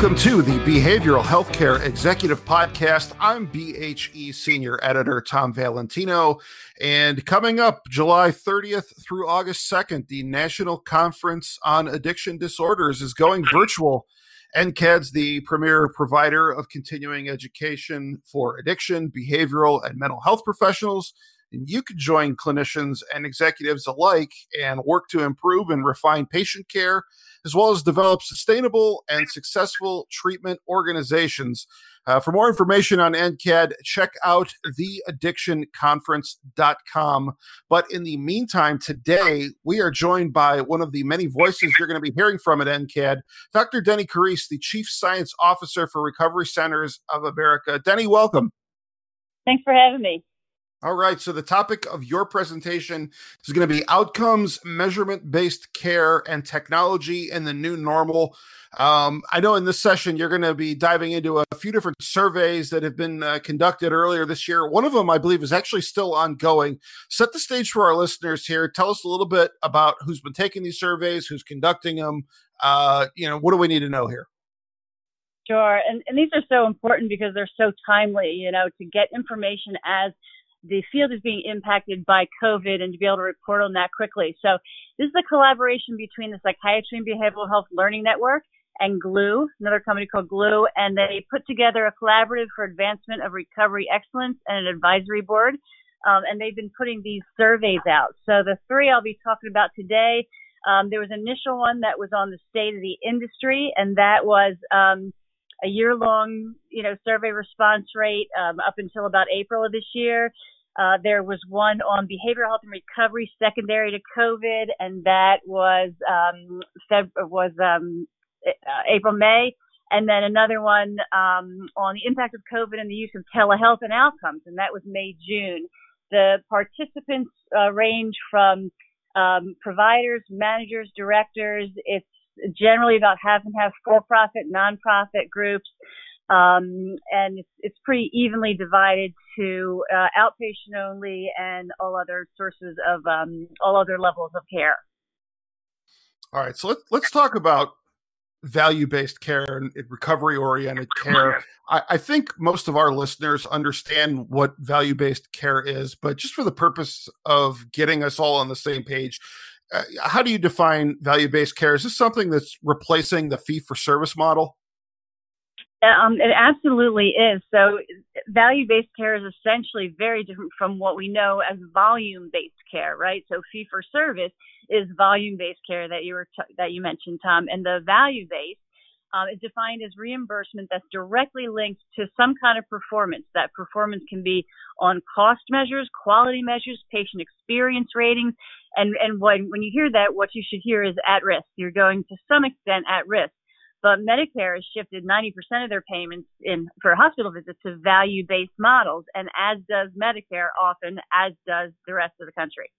Welcome to the Behavioral Healthcare Executive Podcast. I'm BHE Senior Editor Tom Valentino. And coming up July 30th through August 2nd, the National Conference on Addiction Disorders is going virtual. NCAD's the premier provider of continuing education for addiction, behavioral, and mental health professionals. And you can join clinicians and executives alike and work to improve and refine patient care, as well as develop sustainable and successful treatment organizations. Uh, for more information on NCAD, check out theaddictionconference.com. But in the meantime, today we are joined by one of the many voices you're going to be hearing from at NCAD, Dr. Deni Carise, the Chief Science Officer for Recovery Centers of America. Deni, welcome. Thanks for having me. All right. So the topic of your presentation is going to be outcomes, measurement based care, and technology in the new normal. Um, I know in this session you're going to be diving into a few different surveys that have been uh, conducted earlier this year. One of them, I believe, is actually still ongoing. Set the stage for our listeners here. Tell us a little bit about who's been taking these surveys, who's conducting them. Uh, you know, what do we need to know here? Sure, and, and these are so important because they're so timely. You know, to get information as the field is being impacted by COVID and to be able to report on that quickly. So this is a collaboration between the Psychiatry and Behavioral Health Learning Network and Glue, another company called Glue, and they put together a collaborative for advancement of recovery excellence and an advisory board. Um, and they've been putting these surveys out. So the three I'll be talking about today, um, there was an initial one that was on the state of the industry, and that was um, a year long, you know, survey response rate um, up until about April of this year. Uh, there was one on behavioral health and recovery secondary to COVID, and that was um, Feb- was um, uh, April May, and then another one um, on the impact of COVID and the use of telehealth and outcomes, and that was May June. The participants uh, range from um, providers, managers, directors. It's generally about half and half for-profit, non-profit groups, um, and it's, it's, pretty evenly divided to uh, outpatient only and all other sources of um, all other levels of care. All right, so let's let's talk about value-based care and recovery-oriented care. I, I think most of our listeners understand what value-based care is, but just for the purpose of getting us all on the same page, uh, how do you define value-based care? Is this something that's replacing the fee-for-service model? Um, it absolutely is. So, value based care is essentially very different from what we know as volume based care, right? So, fee for service is volume based care that you were t- that you mentioned, Tom, and the value based um, is defined as reimbursement that's directly linked to some kind of performance. That performance can be on cost measures, quality measures, patient experience ratings, and and when when you hear that, what you should hear is at risk. You're going to some extent at risk. But Medicare has shifted 90% of their payments in for hospital visits to value-based models, and as does Medicare often, as does the rest of the country.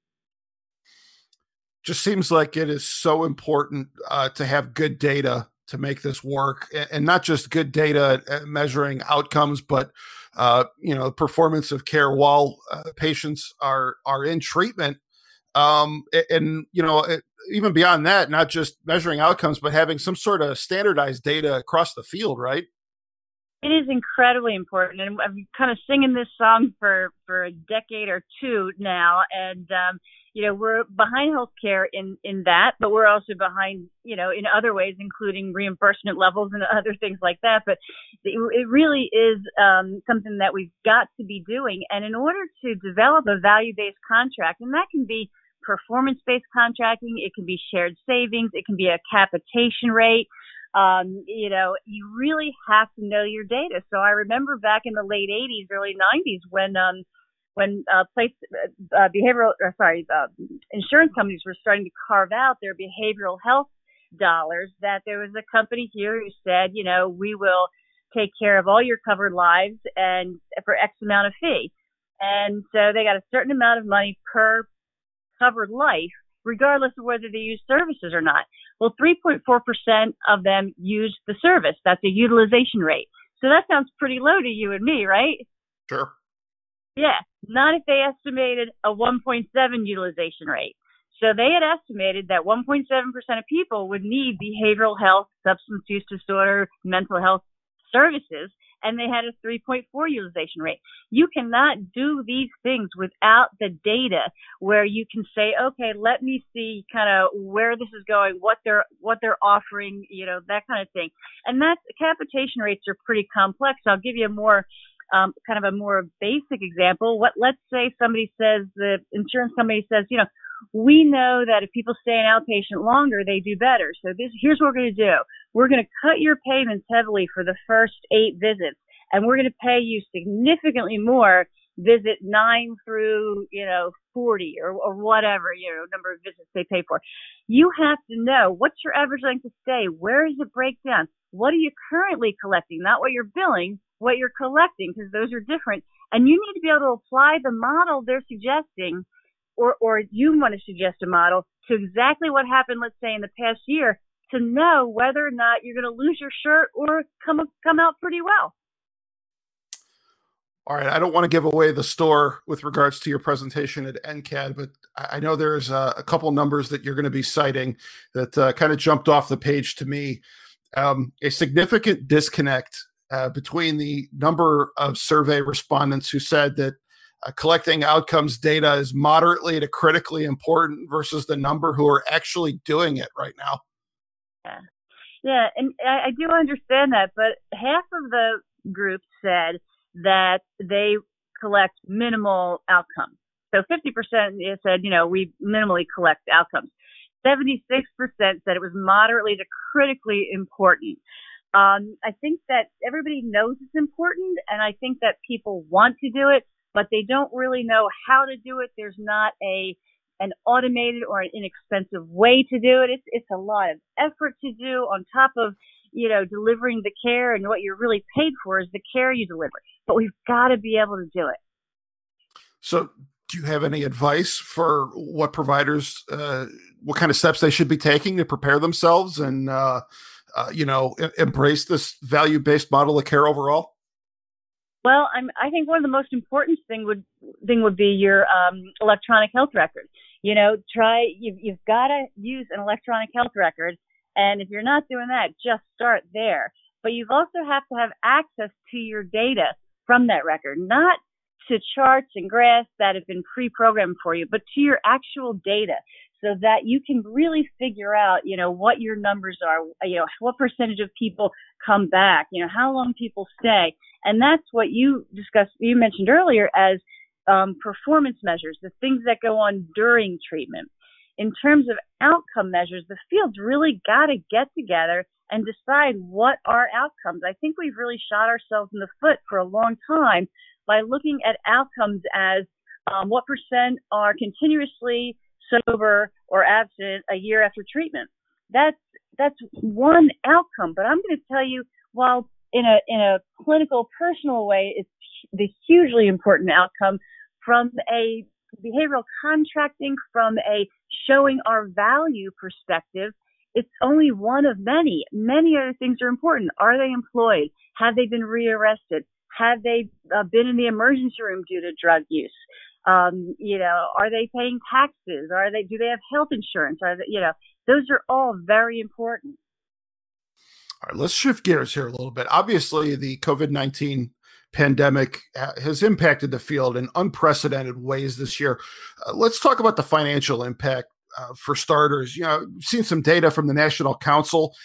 Just seems like it is so important uh, to have good data to make this work, and not just good data measuring outcomes, but uh, you know performance of care while uh, patients are are in treatment. Um, and you know, it, even beyond that, not just measuring outcomes, but having some sort of standardized data across the field, right? It is incredibly important, and I'm kind of singing this song for for a decade or two now, and um, you know we're behind healthcare in in that, but we're also behind you know in other ways, including reimbursement levels and other things like that. But it, it really is um, something that we've got to be doing, and in order to develop a value based contract, and that can be performance based contracting, it can be shared savings, it can be a capitation rate. Um, you know, you really have to know your data. So I remember back in the late 80s, early 90s when, um, when uh, place uh, uh behavioral, or sorry, uh, insurance companies were starting to carve out their behavioral health dollars, that there was a company here who said, you know, we will take care of all your covered lives and for X amount of fee. And so they got a certain amount of money per covered life, regardless of whether they use services or not. Well, 3.4% of them use the service. That's a utilization rate. So that sounds pretty low to you and me, right? Sure. Yeah. Not if they estimated a 1.7 utilization rate. So they had estimated that 1.7% of people would need behavioral health, substance use disorder, mental health services, and they had a 3.4 utilization rate. You cannot do these things without the data where you can say, okay, let me see kind of where this is going, what they're what they're offering, you know, that kind of thing. And that capitation rates are pretty complex. I'll give you a more um, kind of a more basic example. What let's say somebody says the insurance company says, you know, we know that if people stay in outpatient longer, they do better. So this, here's what we're going to do. We're going to cut your payments heavily for the first eight visits, and we're going to pay you significantly more visit nine through, you know, 40 or, or whatever, you know, number of visits they pay for. You have to know what's your average length of stay? Where does it break? What are you currently collecting? Not what you're billing, what you're collecting, because those are different. And you need to be able to apply the model they're suggesting or, or you want to suggest a model to exactly what happened, let's say in the past year, to know whether or not you're going to lose your shirt or come come out pretty well. All right, I don't want to give away the store with regards to your presentation at NCAD, but I know there's a, a couple numbers that you're going to be citing that uh, kind of jumped off the page to me. Um, a significant disconnect uh, between the number of survey respondents who said that uh, collecting outcomes data is moderately to critically important versus the number who are actually doing it right now. Yeah, yeah, and I, I do understand that, but half of the group said that they collect minimal outcomes. So 50% said, you know, we minimally collect outcomes. 76% said it was moderately to critically important. Um, I think that everybody knows it's important, and I think that people want to do it, but they don't really know how to do it. There's not a an automated or an inexpensive way to do it. It's it's a lot of effort to do on top of you know delivering the care and what you're really paid for is the care you deliver. But we've got to be able to do it. So, do you have any advice for what providers, uh, what kind of steps they should be taking to prepare themselves and uh, uh, you know embrace this value based model of care overall? Well, I'm, I think one of the most important thing would thing would be your um, electronic health record. You know, try you've you've got to use an electronic health record, and if you're not doing that, just start there. But you also have to have access to your data from that record, not to charts and graphs that have been pre-programmed for you, but to your actual data so that you can really figure out, you know, what your numbers are, you know, what percentage of people come back, you know, how long people stay. And that's what you discussed, you mentioned earlier as um, performance measures, the things that go on during treatment. In terms of outcome measures, the field's really got to get together and decide what are outcomes. I think we've really shot ourselves in the foot for a long time by looking at outcomes as um, what percent are continuously sober or abstinent a year after treatment. That's that's one outcome. But I'm going to tell you, while in a in a clinical, personal way, it's the hugely important outcome from a behavioral contracting, from a showing our value perspective. It's only one of many. Many other things are important. Are they employed? Have they been rearrested? Have they uh, been in the emergency room due to drug use? Um, you know, are they paying taxes? Are they, do they have health insurance? Are they, you know, those are all very important. All right, let's shift gears here a little bit. Obviously, the COVID 19 pandemic has impacted the field in unprecedented ways this year. Uh, let's talk about the financial impact uh, for starters. You know, we've seen some data from the National Council.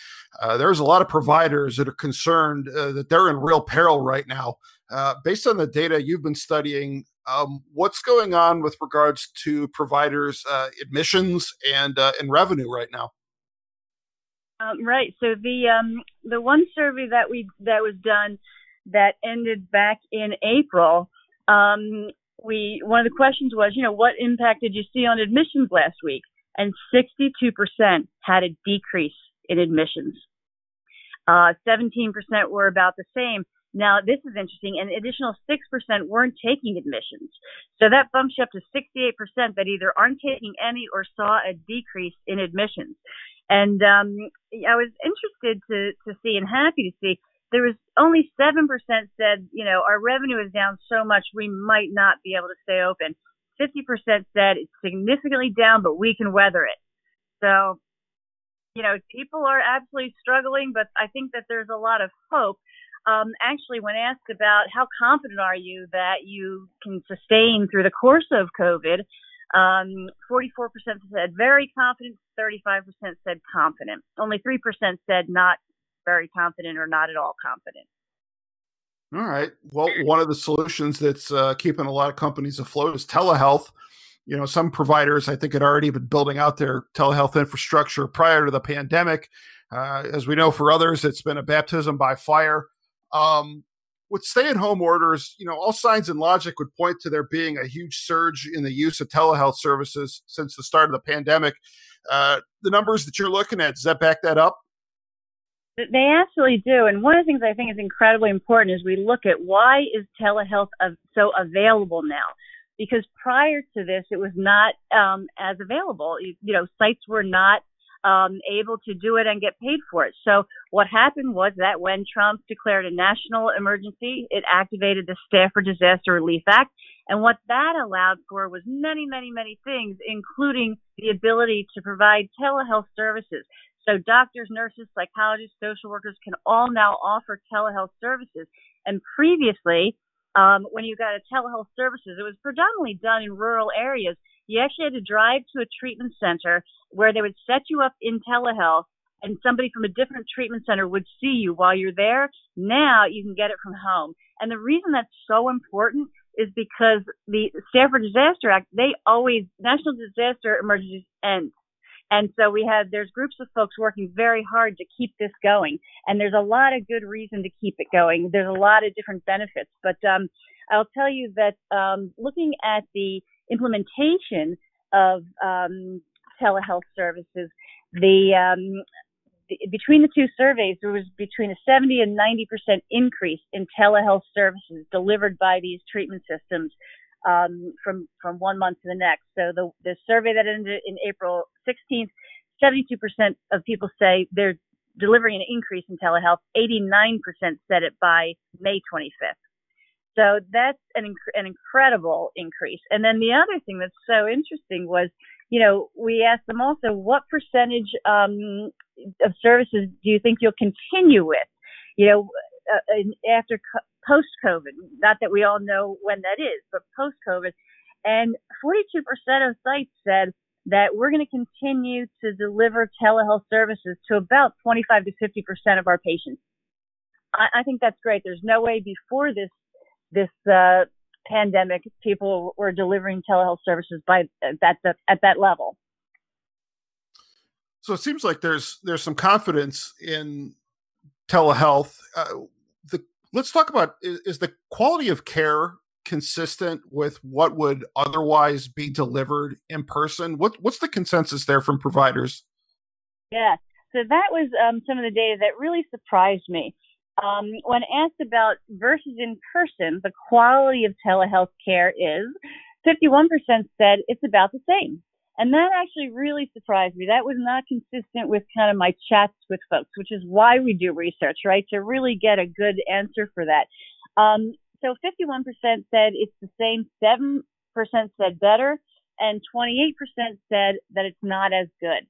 Uh, there's a lot of providers that are concerned uh, that they're in real peril right now. Uh, based on the data you've been studying, um, what's going on with regards to providers' uh, admissions and uh, and revenue right now? Um, right. So the um, the one survey that we that was done that ended back in April, um, we one of the questions was, you know, what impact did you see on admissions last week? And 62% had a decrease in admissions. Uh, 17% were about the same. Now, this is interesting. An additional 6% weren't taking admissions. So that bumps you up to 68% that either aren't taking any or saw a decrease in admissions. And um, I was interested to, to see and happy to see there was only 7% said, you know, our revenue is down so much we might not be able to stay open. 50% said it's significantly down, but we can weather it. So, you know, people are absolutely struggling, but I think that there's a lot of hope. Um, actually, when asked about how confident are you that you can sustain through the course of COVID, um, 44% said very confident, 35% said confident. Only 3% said not very confident or not at all confident. All right. Well, one of the solutions that's uh, keeping a lot of companies afloat is telehealth. You know, some providers I think had already been building out their telehealth infrastructure prior to the pandemic. Uh, as we know, for others, it's been a baptism by fire. Um, with stay-at-home orders, you know, all signs and logic would point to there being a huge surge in the use of telehealth services since the start of the pandemic. Uh, the numbers that you're looking at, does that back that up? They absolutely do. And one of the things I think is incredibly important is we look at why is telehealth so available now? Because prior to this, it was not um, as available. You, you know, sites were not um, able to do it and get paid for it. So what happened was that when Trump declared a national emergency, it activated the Stafford Disaster Relief Act. And what that allowed for was many, many, many things, including the ability to provide telehealth services. So doctors, nurses, psychologists, social workers can all now offer telehealth services. And previously, um, when you got a telehealth services, it was predominantly done in rural areas. You actually had to drive to a treatment center where they would set you up in telehealth and somebody from a different treatment center would see you while you're there. Now you can get it from home. And the reason that's so important is because the Stafford Disaster Act, they always, national disaster emergencies end and so we have, there's groups of folks working very hard to keep this going. And there's a lot of good reason to keep it going. There's a lot of different benefits. But um, I'll tell you that um, looking at the implementation of um, telehealth services, the, um, the, between the two surveys, there was between a 70 and 90 percent increase in telehealth services delivered by these treatment systems um, from from one month to the next. So the the survey that ended in April 16th, 72% of people say they're delivering an increase in telehealth. 89% said it by May 25th. So that's an inc- an incredible increase. And then the other thing that's so interesting was, you know, we asked them also what percentage um, of services do you think you'll continue with? You know, uh, after post COVID. Not that we all know when that is, but post COVID. And 42% of sites said that we're going to continue to deliver telehealth services to about 25 to 50% of our patients. I, I think that's great. There's no way before this, this, uh, pandemic, people were delivering telehealth services by that, that at that level. So it seems like there's there's some confidence in telehealth. Uh, let's talk about is, is the quality of care consistent with what would otherwise be delivered in person? What what's the consensus there from providers? Yeah, so that was um, some of the data that really surprised me. Um, when asked about versus in person, the quality of telehealth care is 51% said it's about the same. And that actually really surprised me. That was not consistent with kind of my chats with folks, which is why we do research, right? To really get a good answer for that. Um, so 51% said it's the same, 7% said better, and 28% said that it's not as good.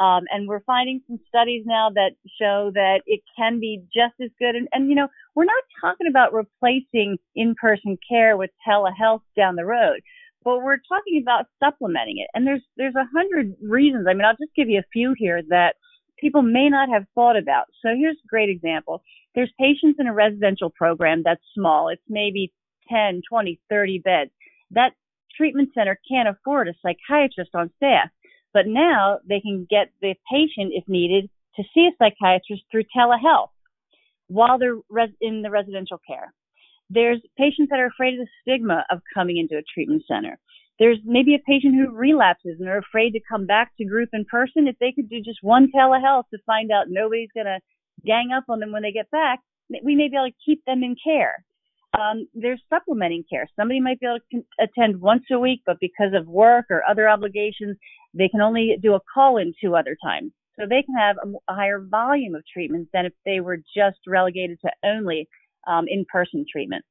Um, and we're finding some studies now that show that it can be just as good. And, and, you know, we're not talking about replacing in-person care with telehealth down the road but we're talking about supplementing it. And there's there's a hundred reasons. I mean, I'll just give you a few here that people may not have thought about. So here's a great example. There's patients in a residential program that's small. It's maybe 10, 20, 30 beds. That treatment center can't afford a psychiatrist on staff. But now they can get the patient, if needed, to see a psychiatrist through telehealth while they're res- in the residential care. There's patients that are afraid of the stigma of coming into a treatment center. There's maybe a patient who relapses and are afraid to come back to group in person. If they could do just one telehealth to find out nobody's going to gang up on them when they get back, we may be able to keep them in care. Um, there's supplementing care. Somebody might be able to attend once a week, but because of work or other obligations, they can only do a call in two other times. So they can have a, higher volume of treatments than if they were just relegated to only um, in-person treatment.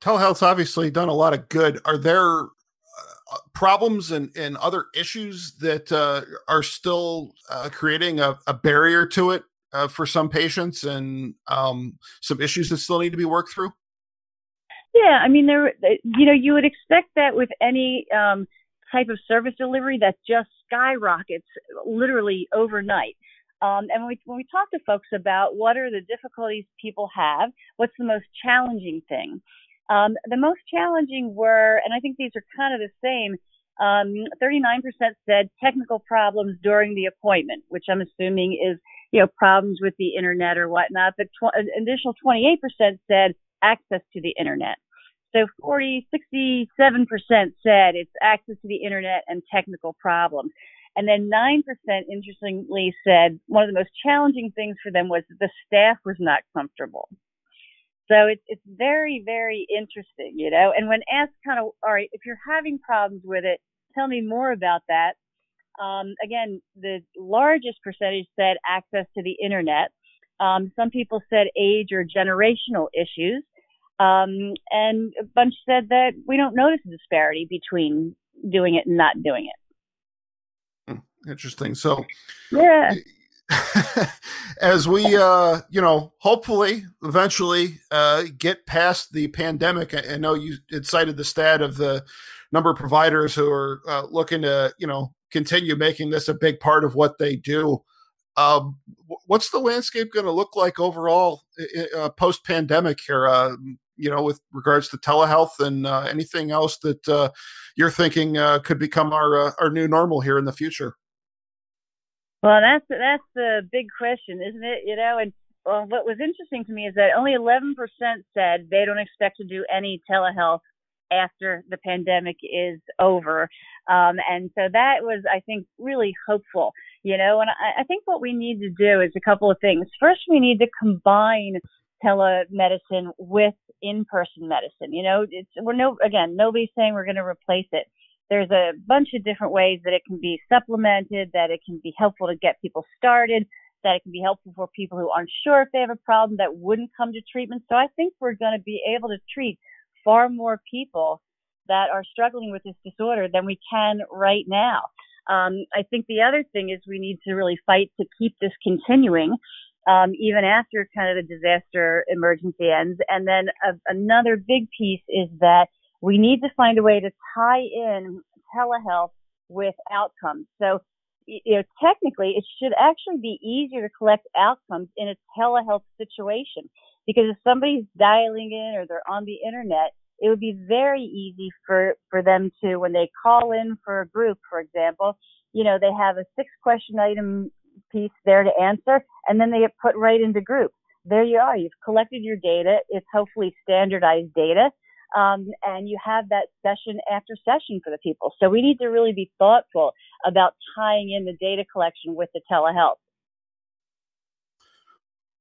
telehealth's obviously done a lot of good. Are there uh, problems and, and other issues that uh, are still uh, creating a, a, barrier to it uh, for some patients and um, some issues that still need to be worked through? Yeah, I mean, there, you know, you would expect that with any um, type of service delivery that just skyrockets literally overnight. Um, and when we, when we talk to folks about what are the difficulties people have, what's the most challenging thing, um, the most challenging were, and I think these are kind of the same. Um, 39% said technical problems during the appointment, which I'm assuming is, you know, problems with the internet or whatnot. But tw- an additional 28% said access to the internet. So 40, 67% said it's access to the internet and technical problems. And then 9% interestingly said one of the most challenging things for them was that the staff was not comfortable. So it's it's very very interesting, you know. And when asked, kind of, all right, if you're having problems with it, tell me more about that. Um, again, the largest percentage said access to the internet. Um, some people said age or generational issues, um, and a bunch said that we don't notice a disparity between doing it and not doing it. Hmm, interesting. So, yeah. as we uh you know hopefully eventually uh get past the pandemic i, know you had cited the stat of the number of providers who are uh, looking to you know continue making this a big part of what they do um what's the landscape going to look like overall uh, post pandemic here uh, you know with regards to telehealth and uh, anything else that uh, you're thinking uh, could become our our new normal here in the future well, that's that's the big question, isn't it? You know, and well, what was interesting to me is that only 11% said they don't expect to do any telehealth after the pandemic is over. Um, and so that was, I think, really hopeful, you know, and I, I think what we need to do is a couple of things. First, we need to combine telemedicine with in-person medicine. You know, it's, we're no, again, nobody's saying we're going to replace it there's a bunch of different ways that it can be supplemented, that it can be helpful to get people started, that it can be helpful for people who aren't sure if they have a problem that wouldn't come to treatment. So I think we're going to be able to treat far more people that are struggling with this disorder than we can right now. Um, I think the other thing is we need to really fight to keep this continuing. Um, even after kind of the disaster emergency ends. And then uh, another big piece is that we need to find a way to tie in telehealth with outcomes. So, you know, technically it should actually be easier to collect outcomes in a telehealth situation because if somebody's dialing in or they're on the internet, it would be very easy for, for them to, when they call in for a group, for example, you know, they have a six question item piece there to answer and then they get put right into group. There you are. You've collected your data. It's hopefully standardized data um, and you have that session after session for the people. So we need to really be thoughtful about tying in the data collection with the telehealth.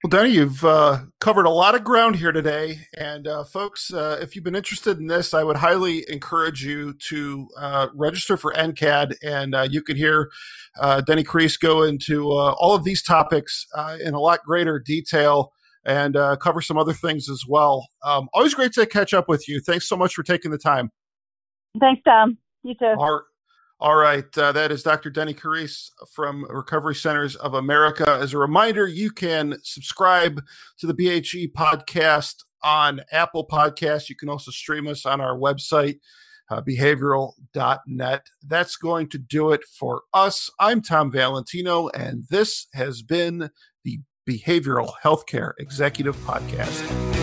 Well, Deni, you've uh, covered a lot of ground here today. And uh, folks, uh, if you've been interested in this, I would highly encourage you to uh, register for NCAD. And uh, you can hear uh, Deni Carise go into all of these topics in a lot greater detail and uh, cover some other things as well. Um, always great to catch up with you. Thanks so much for taking the time. Thanks, Tom. You too. All, all right. Uh, that is Dr. Deni Carise from Recovery Centers of America. As a reminder, you can subscribe to the BHE podcast on Apple Podcasts. You can also stream us on our website, uh, behavioral.net. That's going to do it for us. I'm Tom Valentino, and this has been the Behavioral Healthcare Executive Podcast.